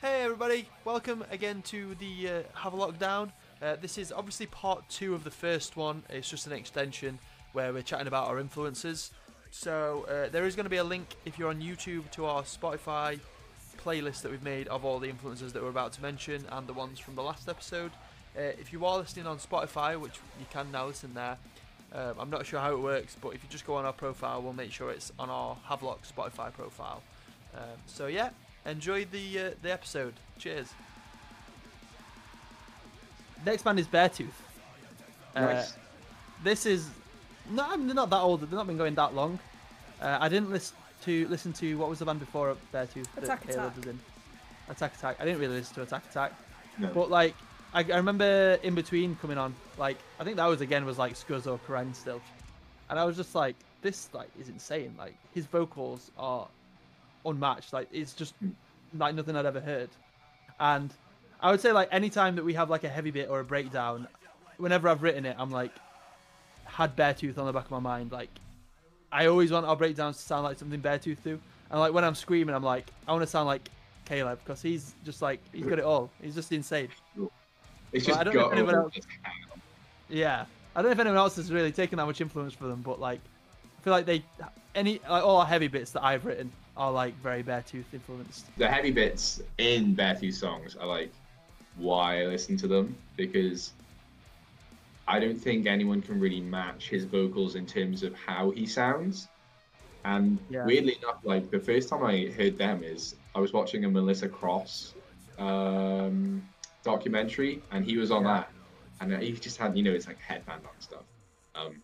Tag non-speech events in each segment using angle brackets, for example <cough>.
Hey everybody, welcome again to the uh, Havelockedown. Uh, this is obviously part two of the first one. It's just an extension where we're chatting about our influences. So uh, there is going to be a link if you're on YouTube to our Spotify playlist that we've made of all the influences that we're about to mention and the ones from the last episode. Uh, if you are listening on Spotify, which you can now listen there, um, I'm not sure how it works, but if you just go on our profile, we'll make sure it's on our Havelocke Spotify profile. Um, so yeah, enjoy the uh, the episode. Cheers. Next band is Beartooth. Uh, Nice. this is no, I'm they're not that old. They've not been going that long. Uh, I didn't listen to listen to what was the band before Beartooth that Attack Caleb Attack. was in. Attack Attack. I didn't really listen to Attack Attack, No. but like I, I remember in between coming on. Like I think that was again was like Scuzz or Kerrang still, and I was just like, this like is insane. Like his vocals are unmatched. Like it's just like nothing I'd ever heard. And I would say like anytime that we have like a heavy bit or a breakdown, whenever I've written it, I'm like had Beartooth on the back of my mind. Like I always want our breakdowns to sound like something Beartooth do. And like when I'm screaming, I'm like I want to sound like Caleb because he's just like he's got it all. He's just insane. It's just I don't know if anyone else- Yeah, I don't know if anyone else has really taken that much influence for them, but like I feel like they any like all our heavy bits that I've written are like very Beartooth influenced. The heavy bits in Beartooth songs are like why I listen to them because I don't think anyone can really match his vocals in terms of how he sounds. And Yeah. weirdly enough, like the first time I heard them is I was watching a Melissa Cross um, documentary, and he was on Yeah. that, and he just had you know it's like headband on stuff. Um,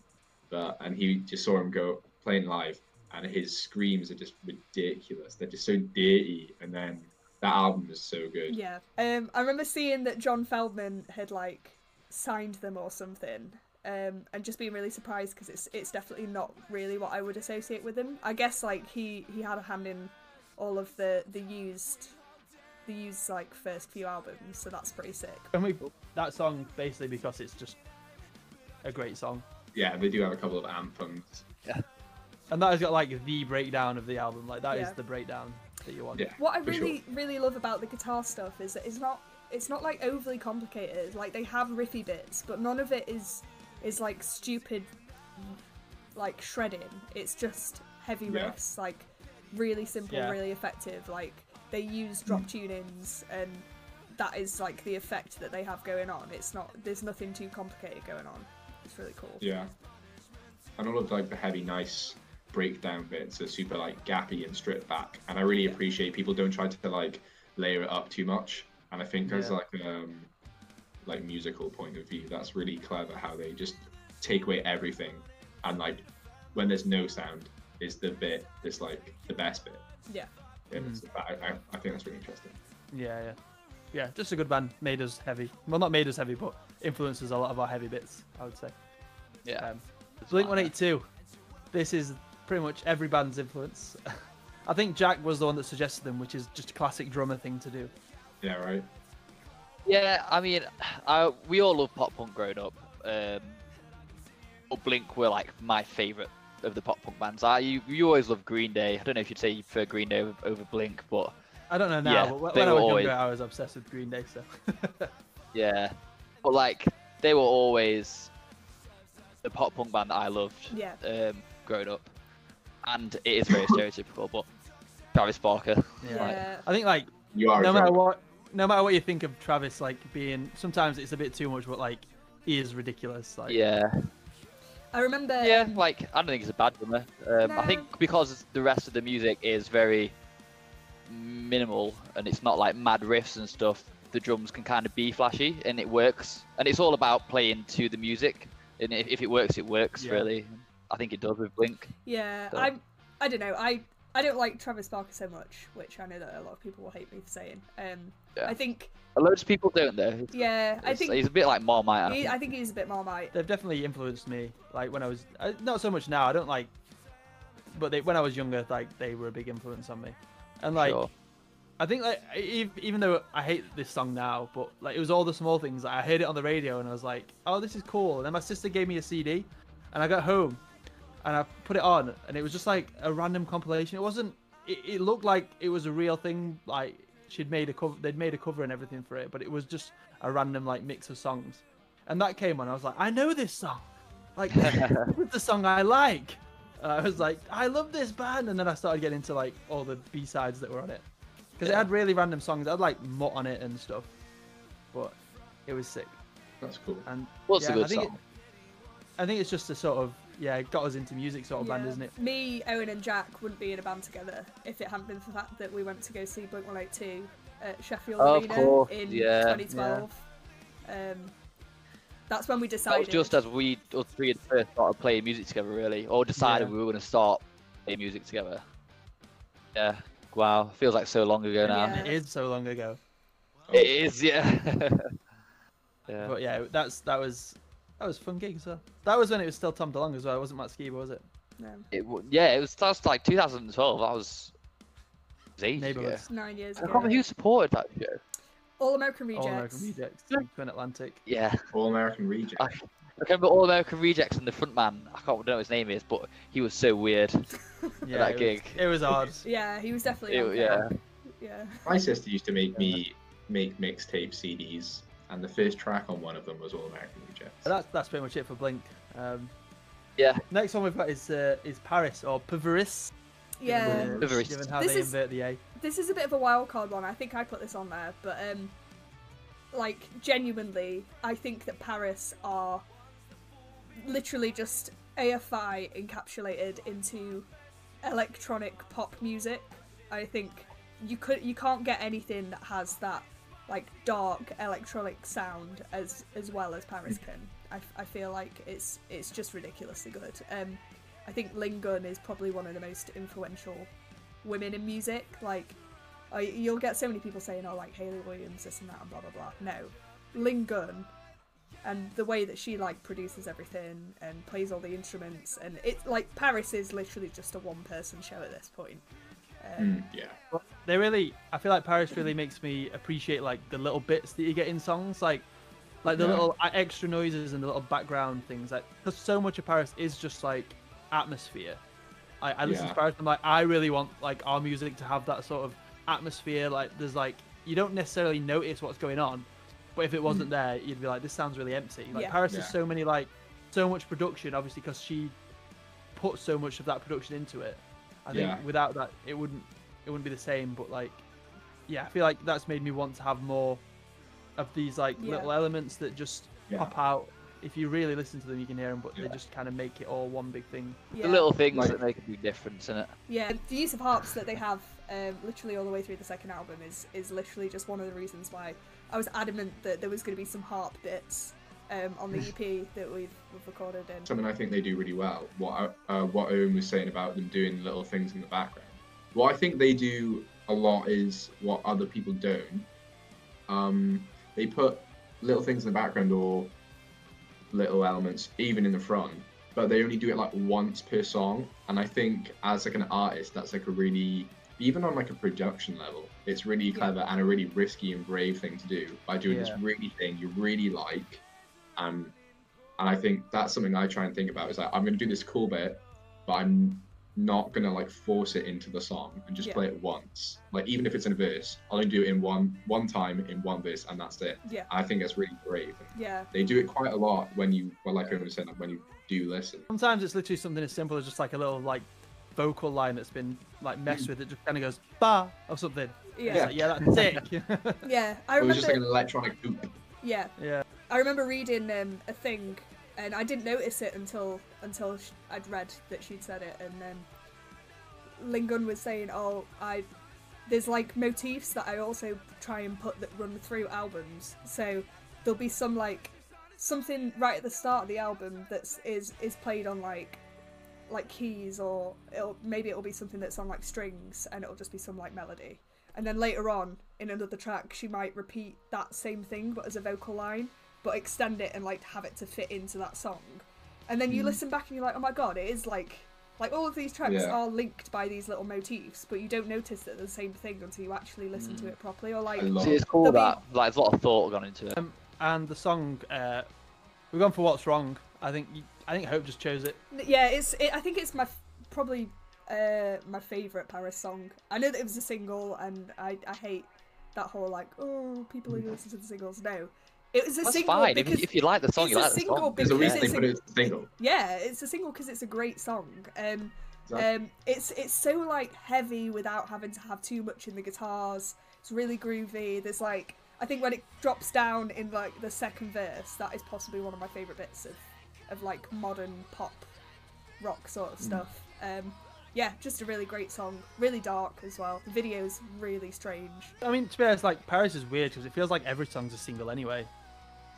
but and he just saw him go playing live, and his screams are just ridiculous. They're just so dirty, and then that album is so good. Yeah. Um, I remember seeing that John Feldmann had like signed them or something. Um, and just being really surprised because it's it's definitely not really what I would associate with him. I guess like he he had a hand in all of the the used the used like first few albums, so that's pretty sick. And we that song basically because it's just a great song. Yeah, they do have a couple of anthems. And that has got like the breakdown of the album. Like that is Yeah. the breakdown that you want. Yeah, What I really sure. really love about the guitar stuff is that it's not it's not like overly complicated. Like they have riffy bits, but none of it is is like stupid like shredding. It's just heavy Yeah. riffs, like really simple, Yeah. really effective. Like they use drop mm. tunings and that is like the effect that they have going on. It's not there's nothing too complicated going on. It's really cool. Yeah, and all of like the heavy, nice breakdown bits are super like gappy and stripped back, and I really appreciate people don't try to like layer it up too much. And I think as Yeah. like um like musical point of view, that's really clever how they just take away everything, and like when there's no sound is the bit that's like the best bit. Yeah. yeah it's- I, I, I think that's really interesting. Yeah, yeah. Yeah, just a good band. Made us heavy. Well, not made us heavy, but influences a lot of our heavy bits, I would say. Yeah. Um, Blink 182. This is pretty much every band's influence. <laughs> I think Jack was the one that suggested them, which is just a classic drummer thing to do. Yeah, right. Yeah, I mean, <sighs> I, we all love pop punk growing up. Um, but Blink were like my favourite of the pop punk bands. I you, you always loved Green Day. I don't know if you'd say you prefer Green Day over, over Blink, but I don't know now, Yeah, but when, when I was always- younger, I was obsessed with Green Day. So <laughs> yeah, but like they were always the pop punk band that I loved. Yeah. Um, growing up, and it is very stereotypical, but Travis Barker. yeah, Yeah. I think like You are. no matter drummer. what, no matter what you think of Travis, like being sometimes it's a bit too much, but like he is ridiculous. Like Yeah, I remember yeah. Like I don't think he's a bad drummer. Um, I think because the rest of the music is very minimal and it's not like mad riffs and stuff. The drums can kind of be flashy and it works. And it's all about playing to the music. And if, if it works, it works. Yeah. Really, I think it does with Blink. Yeah, So- I'm. I don't know. I I don't like Travis Barker so much, which I know that a lot of people will hate me for saying. Um, Yeah. I think. Loads of people don't though. Yeah, I think. he's a bit like Marmite. I he, think. I think he's a bit Marmite. they've definitely influenced me. Like when I was uh, not so much now. I don't like, but they, when I was younger, like they were a big influence on me. And like Sure. I think like even though I hate this song now, but like it was all the small things. Like, I heard it on the radio and I was like, oh, this is cool. And then my sister gave me a CD, and I got home, and I put it on, and it was just like a random compilation. It wasn't. It, it looked like it was a real thing. Like she'd made a cover. They'd made a cover and everything for it, but it was just a random like mix of songs. And that came on. I was like, I know this song. Like <laughs> this is the song I like. And I was like, I love this band. And then I started getting into like all the B sides that were on it because it had really random songs. It had like mutt on it and stuff, but it was sick. That's cool. And What's yeah, a I good think song? It, I think it's just a sort of yeah, it got us into music sort of band, Yeah. isn't it? Me, Owen, and Jack wouldn't be in a band together if it hadn't been for the fact that we went to go see Blink 182 at Sheffield Of Arena course, in yeah. 2012. Um, that's when we That decided. was just as we us three had first started playing music together, really, or decided Yeah. we were going to start playing music together. Yeah. Wow. Feels like so long ago now. Yeah. It is so long ago. It is, yeah. <laughs> yeah. But yeah, that's that was that was a fun gig as well. That was when it was still Tom DeLonge as well. It wasn't Matt Skiba, was it? No, It, w- yeah, it was, that was like 2012. That was, it was ages ago. Neighbourhoods. nine years ago. I can't remember who supported that show. All American Rejects. All American Rejects, Twin Atlantic. Yeah. All American Reject. I, I remember All American Rejects and the front man. I can't don't know what his name is, but he was so weird. <laughs> Yeah, that it gig. Was, it was odd. <laughs> Yeah, he was definitely. It- on yeah. Yeah. My sister used to make me make mixtape CDs, and the first track on one of them was All American Rejects. But that's that's pretty much it for Blink. Um, Yeah. next one we've got is uh, is PVRIS or PVRIS. Yeah. Given, given how This they is- invert the A. This is a bit of a wild card one. I think I put this on there, but um, like genuinely, I think that PVRIS are literally just AFI encapsulated into electronic pop music. I think you could you can't get anything that has that like dark electronic sound as as well as PVRIS can. I, I feel like it's it's just ridiculously good. Um, I think Lynn Gunn is probably one of the most influential women in music. Like, uh, you'll get so many people saying, "Oh, like Hayley Williams, this and that, and blah blah blah." No, Lynn Gunn, and the way that she like produces everything and plays all the instruments, and it's like PVRIS is literally just a one-person show at this point. Um, Mm, yeah. They really, I feel like PVRIS really makes me appreciate like the little bits that you get in songs, like like the Yeah. little uh, extra noises and the little background things. Like, because so much of PVRIS is just like atmosphere. I, I listen Yeah. to PVRIS and I'm like, I really want like our music to have that sort of atmosphere. Like, there's like you don't necessarily notice what's going on, but if it wasn't there, you'd be like, this sounds really empty. Like Yeah. PVRIS Yeah. has so many like so much production, obviously, because she put so much of that production into it. I think Yeah. without that, it wouldn't it wouldn't be the same. But like, yeah, I feel like that's made me want to have more of these like Yeah. little elements that just Yeah. pop out. If you really listen to them, you can hear them, but Yeah. they just kind of make it all one big thing. yeah. The little things Like- that make a big difference in it. Yeah, the use of harps that they have um, literally all the way through the second album is is literally just one of the reasons why I was adamant that there was going to be some harp bits um, on the EP that we've, we've recorded. And Something I think they do really well. What uh, what Owen was saying about them doing little things in the background. What I think they do a lot is what other people don't. Um, they put little things in the background or little elements even in the front, but they only do it like once per song. And I think as like an artist, that's like a really even on like a production level, it's really clever and a really risky and brave thing to do by doing Yeah. this really thing you really like. Um, and I think that's something I try and think about is like I'm gonna do this cool bit, but I'm not gonna like force it into the song and just Yeah. play it once. Like even if it's in a verse, I'll only do it in one one time in one verse and that's it. yeah, I think that's really brave. Yeah, they do it quite a lot when you well like I was saying, like when you do listen. Sometimes it's literally something as simple as just like a little like vocal line that's been like messed with. It just kind of goes ba or something. It's yeah, like, yeah, that's sick. <laughs> yeah. I It was just like an electronic hoop. Yeah, yeah. I remember reading um, a thing, and I didn't notice it until until I'd read that she'd said it, and then Lynn Gunn was saying, "Oh, I there's like motifs that I also try and put that run through albums. So there'll be some like something right at the start of the album that's is is played on like like keys or it'll maybe it'll be something that's on like strings and it'll just be some like melody and then later on in another track she might repeat that same thing but as a vocal line but extend it and like have it to fit into that song and then you listen back and you're like oh my god it is like like all of these tracks Yeah. are linked by these little motifs but you don't notice that they're the same thing until you actually listen to it properly or like I love See, it's cool There'll be- that like there's a lot of thought gone into it. Um, and the song, uh, we've gone for what's wrong. I think you- I think Hope just chose it. yeah it's it, i think it's my f- probably uh my favorite PVRIS song i know that it was a single and i i hate that whole like oh people who listen to the singles. No, it was a That's single fine. If, because if you like the song, it's you a like the single song. There's a reason they put it as a single. yeah, it's a single because it's a great song. Um, Exactly. um, it's it's so like heavy without having to have too much in the guitars. It's really groovy. There's like I think when it drops down in like the second verse, that is possibly one of my favorite bits of of like modern pop rock sort of stuff. Um, yeah, just a really great song. Really dark as well. The video is really strange. I mean, to be honest, like PVRIS is weird because it feels like every song's a single anyway.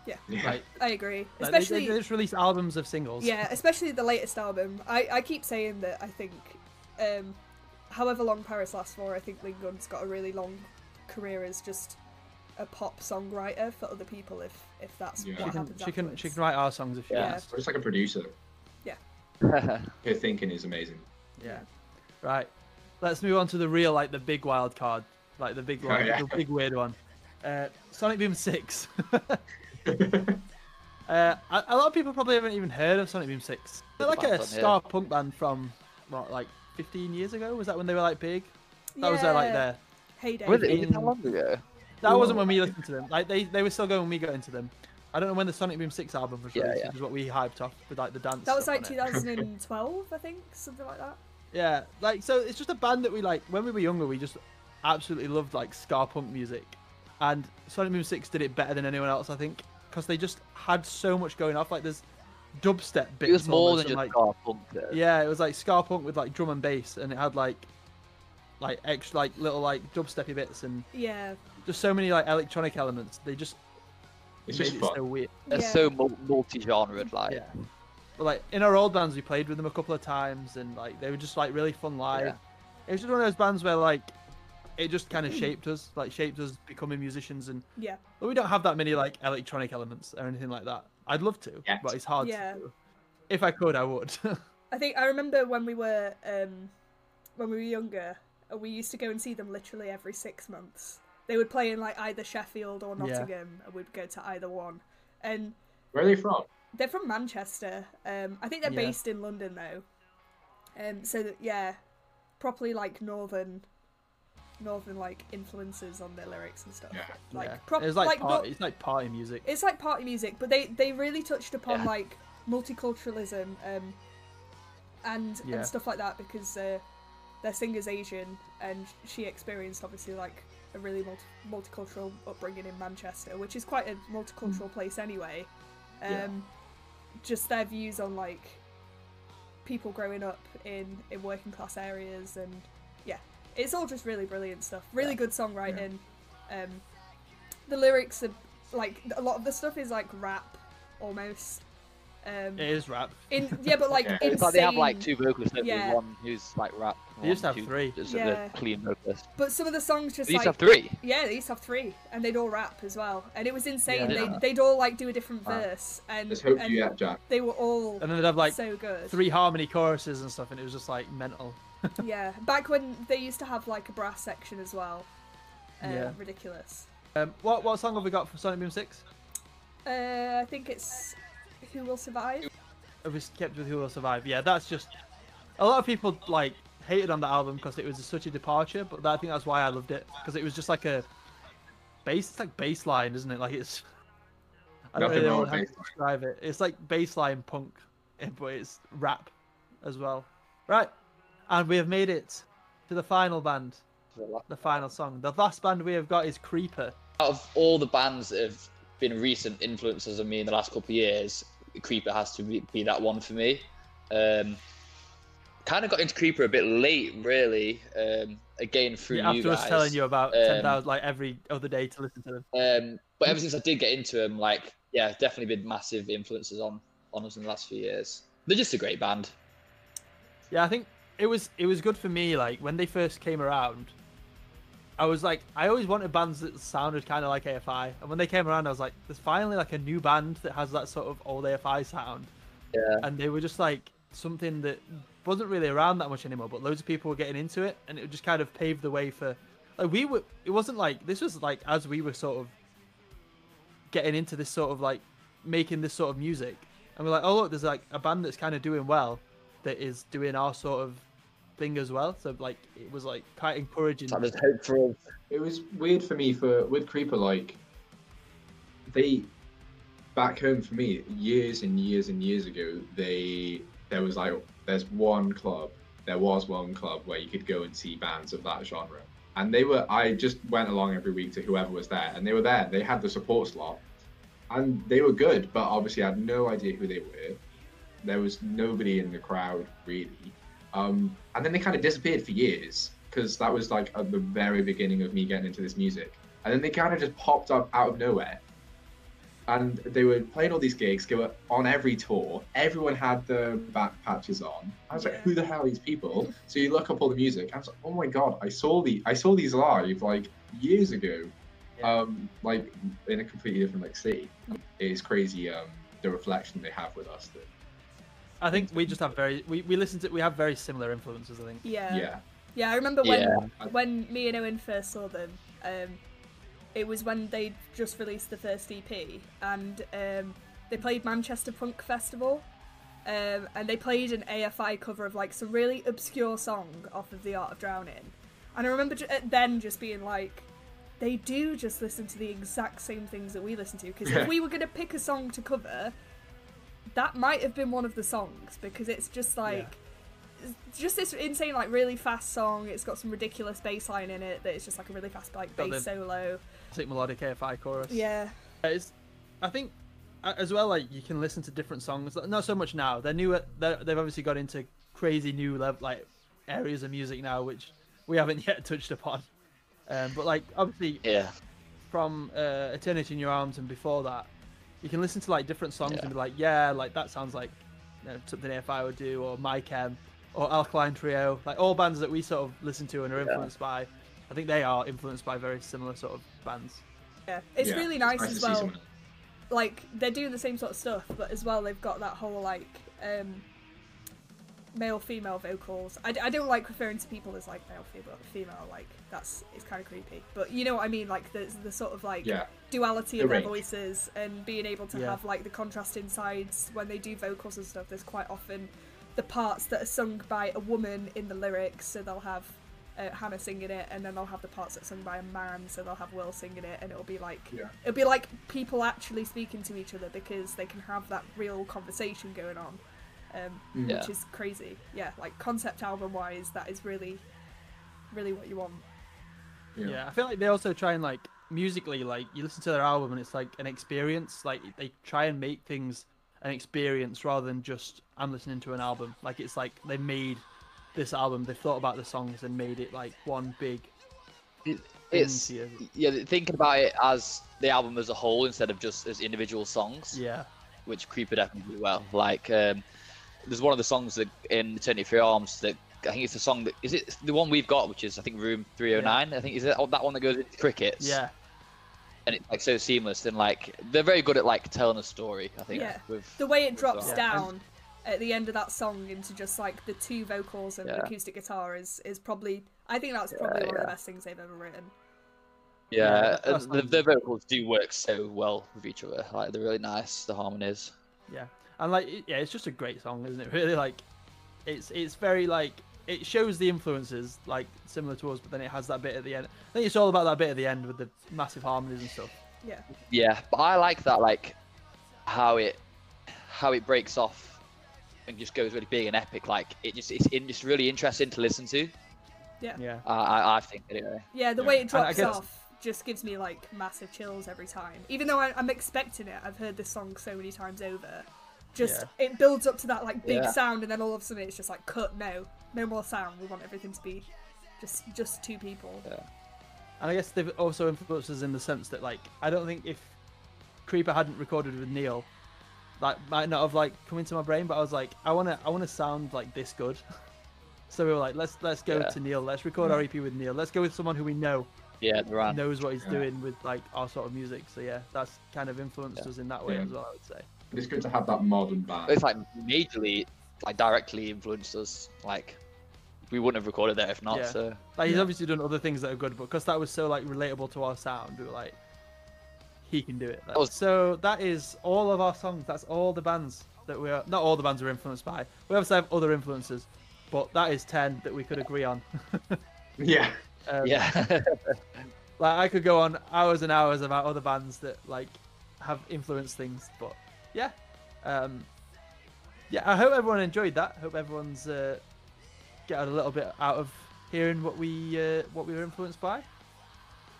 Yeah, Yeah. Like, I agree. like, Especially they, they just release albums of singles. Yeah, especially the latest album. I, I keep saying that I think, um, however long PVRIS lasts for, I think Lynn Gunn's got a really long career as just a pop songwriter for other people. If if that's Yeah. what She can, happens she can she can write our songs if she Yeah. wants. Or just like a producer. yeah. <laughs> Her thinking is amazing. Yeah. Right. Let's move on to the real, like the big wild card, like the big, Oh, one, yeah. the big weird one. Uh, Sonic Boom Six. <laughs> <laughs> uh, a, a lot of people probably haven't even heard of Sonic Boom Six. They're like a band's here. ska punk band from what, like 15 years ago. Was that when they were like big? That was their like their. heyday. Was it even that long ago? That wasn't when we listened to them. Like they, they were still going when we got into them. I don't know when the Sonic Boom Six album was Yeah, released, yeah. which is what we hyped off with like the dance. That was stuff like on it. 2012, I think, something like that. Yeah, like so it's just a band that we like when we were younger we just absolutely loved like ska punk music. And Sonic Boom 6 did it better than anyone else I think because they just had so much going off like there's dubstep bits It was more than just like ska punk. though. yeah, it was like ska punk with like drum and bass and it had like like extra like little like dubsteppy bits and Yeah. just so many like electronic elements. They just It's made just it so weird. They're yeah. so multi-genre, like. Yeah. But like in our old bands, we played with them a couple of times, and like they were just like really fun live. Yeah. It was just one of those bands where like it just kind of shaped us, like shaped us becoming musicians. And Yeah. but we don't have that many like electronic elements or anything like that. I'd love to, Yet. but it's hard Yeah. to do. If I could, I would. <laughs> I think I remember when we were um, when we were younger, uh, we used to go and see them literally every six months. They would play in like either Sheffield or Yeah. Nottingham, and we'd go to either one. And Where are they from? they're from Manchester. Um, I think they're Yeah. based in London though. Um, so that yeah, properly like northern, northern like influences on their lyrics and stuff. Yeah. Like yeah. prop- it's like, like party, not- it's like party music. it's like party music, but they they really touched upon Yeah. like multiculturalism um, and Yeah. and stuff like that because uh, their singer's Asian and she experienced obviously like a really multi- multicultural upbringing in Manchester, which is quite a multicultural place anyway. Um, Yeah. Just their views on like people growing up in in working class areas and yeah, it's all just really brilliant stuff. Really Yeah. good songwriting. Um, the lyrics are like a lot of the stuff is like rap almost. Um, It is rap. in yeah, but like <laughs> Yeah. insane. It's like they have like two vocalists, don't? Yeah. One who's like rap. They used to have who- three. Is Yeah. the clean vocalist. But some of the songs just They used like to have three. yeah, they used to have three, and they'd all rap as well, and it was insane. Yeah. They they'd all like do a different Wow. verse, and, Let's hope and you have Jack. they were all And then they'd have like so good. three harmony choruses and stuff, and it was just like mental. Yeah, back when they used to have like a brass section as well. Uh, Yeah. ridiculous. Um, what what song have we got for Sonic Boom Six? Uh, I think it's Who Will Survive. Have we kept with Who Will Survive? Yeah, that's just a lot of people like hated on the album because it was such a departure, but I think that's why I loved it because it was just like a bass. It's like bass line, isn't it? Like it's. I don't Nothing really know wrong how to with bass line. describe it. It's like bassline punk, eh, but it's rap as well. Right, and we have made it to the final band, the final song. The last band we have got is Creeper. out of all the bands that have been recent influences on me in the last couple of years, Creeper has to be, be that one for me. Um, kind of got into Creeper a bit late, really. Um, again through Yeah, you after guys. us telling you about Um, ten like every other day to listen to them. Um, but ever since I did get into them, like yeah, definitely been massive influences on on us in the last few years. They're just a great band. Yeah, I think it was it was good for me. Like when they first came around, I was like, I always wanted bands that sounded kind of like AFI, and when they came around, I was like, there's finally like a new band that has that sort of old AFI sound. Yeah. And they were just like something that wasn't really around that much anymore, but loads of people were getting into it, and it just kind of paved the way for. Like we were, it wasn't like this was like as we were sort of getting into this sort of like making this sort of music, and we're like, oh look, there's like a band that's kind of doing well, that is doing our sort of thing as well. So like it was like quite encouraging. So there's hope for us. It was weird for me for with Creeper like they back home for me years and years and years ago they there was like there's one club there was one club where you could go and see bands of that genre and they were I just went along every week to whoever was there and they were there they had the support slot and they were good but obviously I had no idea who they were there was nobody in the crowd really um, and then they kind of disappeared for years because that was like at the very beginning of me getting into this music. And then they kind of just popped up out of nowhere. And they were playing all these gigs they were on every tour everyone had the back patches on. I was like who the hell are these people? So you look up all the music i was like oh my god i saw the i saw these live like years ago. Um like in a completely different like city. It's crazy um the reflection they have with us that I think we just have very we, we listen to we have very similar influences. I think. Yeah. yeah Yeah, I remember when Yeah. when me and Owen first saw them. Um, it was when they just released the first EP, and um, they played Manchester Punk Festival, um, and they played an AFI cover of like some really obscure song off of The Art of Drowning, and I remember ju- uh, then just being like. They do just listen to the exact same things that we listen to because Yeah. if we were going to pick a song to cover, that might have been one of the songs because it's just like it's just this insane like really fast song it's got some ridiculous bass line in it that it's just like a really fast like bass the- solo Classic melodic AFI chorus. yeah It's, I think uh, as well like you can listen to different songs. Not so much now. They're new. They're, they've obviously got into crazy new level like areas of music now, which we haven't <laughs> yet touched upon. Um, but like obviously Yeah. from uh, Eternity in Your Arms and before that, you can listen to like different songs Yeah. and be like, yeah, like that sounds like you know, something AFI would do, or My Chem, or Alkaline Trio, like all bands that we sort of listen to and are influenced by. I think they are influenced by very similar sort of bands. yeah it's Yeah, really nice to as well like they're doing the same sort of stuff but as well they've got that whole like um male female vocals. I, I don't like referring to people as like male female female like that's it's kind of creepy. But you know what i mean? Like the, the sort of like yeah. duality The of their voices and being able to Yeah. have like the contrasting sides when they do vocals and stuff there's quite often the parts that are sung by a woman in the lyrics so they'll have uh, hannah singing it and then they'll have the parts that are sung by a man so they'll have will singing it and it'll be like Yeah. it'll be like people actually speaking to each other because they can have that real conversation going on um, Mm. Yeah. which is crazy yeah like concept album wise that is really really what you want Yeah. I feel like they also try and like musically, like you listen to their album and it's like an experience. Like they try and make things an experience rather than just I'm listening to an album. Like it's like they made this album, they thought about the songs and made it like one big thing It's yeah, thinking about it as the album as a whole instead of just as individual songs, Yeah. which Creeper definitely do well. Like um, there's one of the songs that in Eternity in Your Arms that I think it's the song that is it the one we've got, which is I think Room 309. I think is it oh, that one that goes into crickets. Yeah. and it's like so seamless and like they're very good at like telling a story. I think. Yeah. With the way it with drops that. Yeah. down at the end of that song into just like the two vocals and Yeah. acoustic guitar is is probably I think that's probably one of the best things they've ever written. Yeah, Yeah, that and first the, the vocals do work so well with each other. Like they're really nice. The harmonies. Yeah. And like yeah, it's just a great song, isn't it? <laughs> Really like it's it's very like it shows the influences like similar to us, but then it has that bit at the end. I think it's all about that bit at the end with the massive harmonies and stuff. Yeah. Yeah, but I like that like how it how it breaks off and just goes really big and epic. Like it just it's in, just really interesting to listen to. Yeah. Uh, I I think anyway. Yeah, the Yeah. way it And I drops guess- off just gives me like massive chills every time. Even though I, I'm expecting it, I've heard this song so many times over. Just it builds up to that like big Yeah. sound, and then all of a sudden it's just like cut. No, no more sound. We want everything to be just just two people. yeah And I guess they've also influenced us in the sense that like I don't think if Creeper hadn't recorded with Neil, that might not have like come into my brain. But I was like, I wanna I wanna sound like this good. <laughs> so we were like, let's let's go Yeah. to Neil. Let's record our EP with Neil. Let's go with someone who we know Yeah, the knows what he's Yeah. doing with like our sort of music. So yeah, that's kind of influenced Yeah. us in that way Yeah. as mm. well. I would say. It's good to have that modern band. It's like majorly like directly influenced us. Like we wouldn't have recorded that if not. Yeah. So Like he's Yeah. obviously done other things that are good, but because that was so like relatable to our sound, we were like, he can do it. That was- So that is all of our songs. That's all the bands that we are. Not all the bands we're influenced by. We obviously have other influences, but that is ten that we could agree on. <laughs> Yeah. Um, Yeah. <laughs> Like I could go on hours and hours about other bands that like have influenced things, but yeah, um, yeah. I hope everyone enjoyed that. Hope everyone's uh, getting a little bit out of hearing what we uh, what we were influenced by.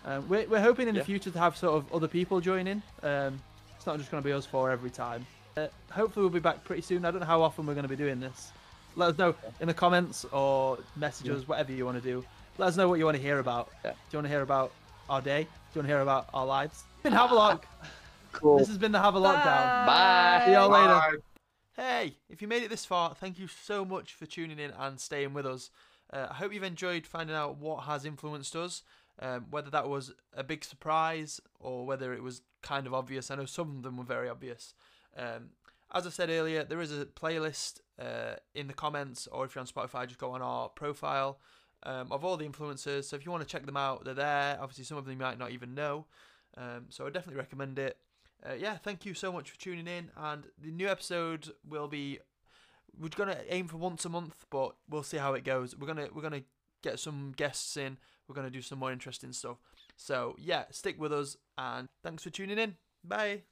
Um, we're we're hoping in the future to have sort of other people join in. Um, it's not just going to be us four every time. Uh, hopefully we'll be back pretty soon. I don't know how often we're going to be doing this. Let us know in the comments or message us, whatever you want to do. Let us know what you want to hear about. Yeah. Do you want to hear about our day? Do you want to hear about our lives? Been Havelocke. <laughs> cool. This has been the Havelockedown. Bye. See y'all later. Bye. Hey, if you made it this far, thank you so much for tuning in and staying with us. Uh, I hope you've enjoyed finding out what has influenced us, um, whether that was a big surprise or whether it was kind of obvious. I know some of them were very obvious. Um, as I said earlier, there is a playlist uh, in the comments, or if you're on Spotify, just go on our profile um, of all the influencers. So if you want to check them out, they're there. Obviously, some of them you might not even know. Um, so I definitely recommend it. Uh, yeah, thank you so much for tuning in. And the new episode will be. We're gonna aim for once a month, but we'll see how it goes. We're gonna we're gonna get some guests in. We're gonna do some more interesting stuff. So yeah, stick with us and thanks for tuning in. Bye.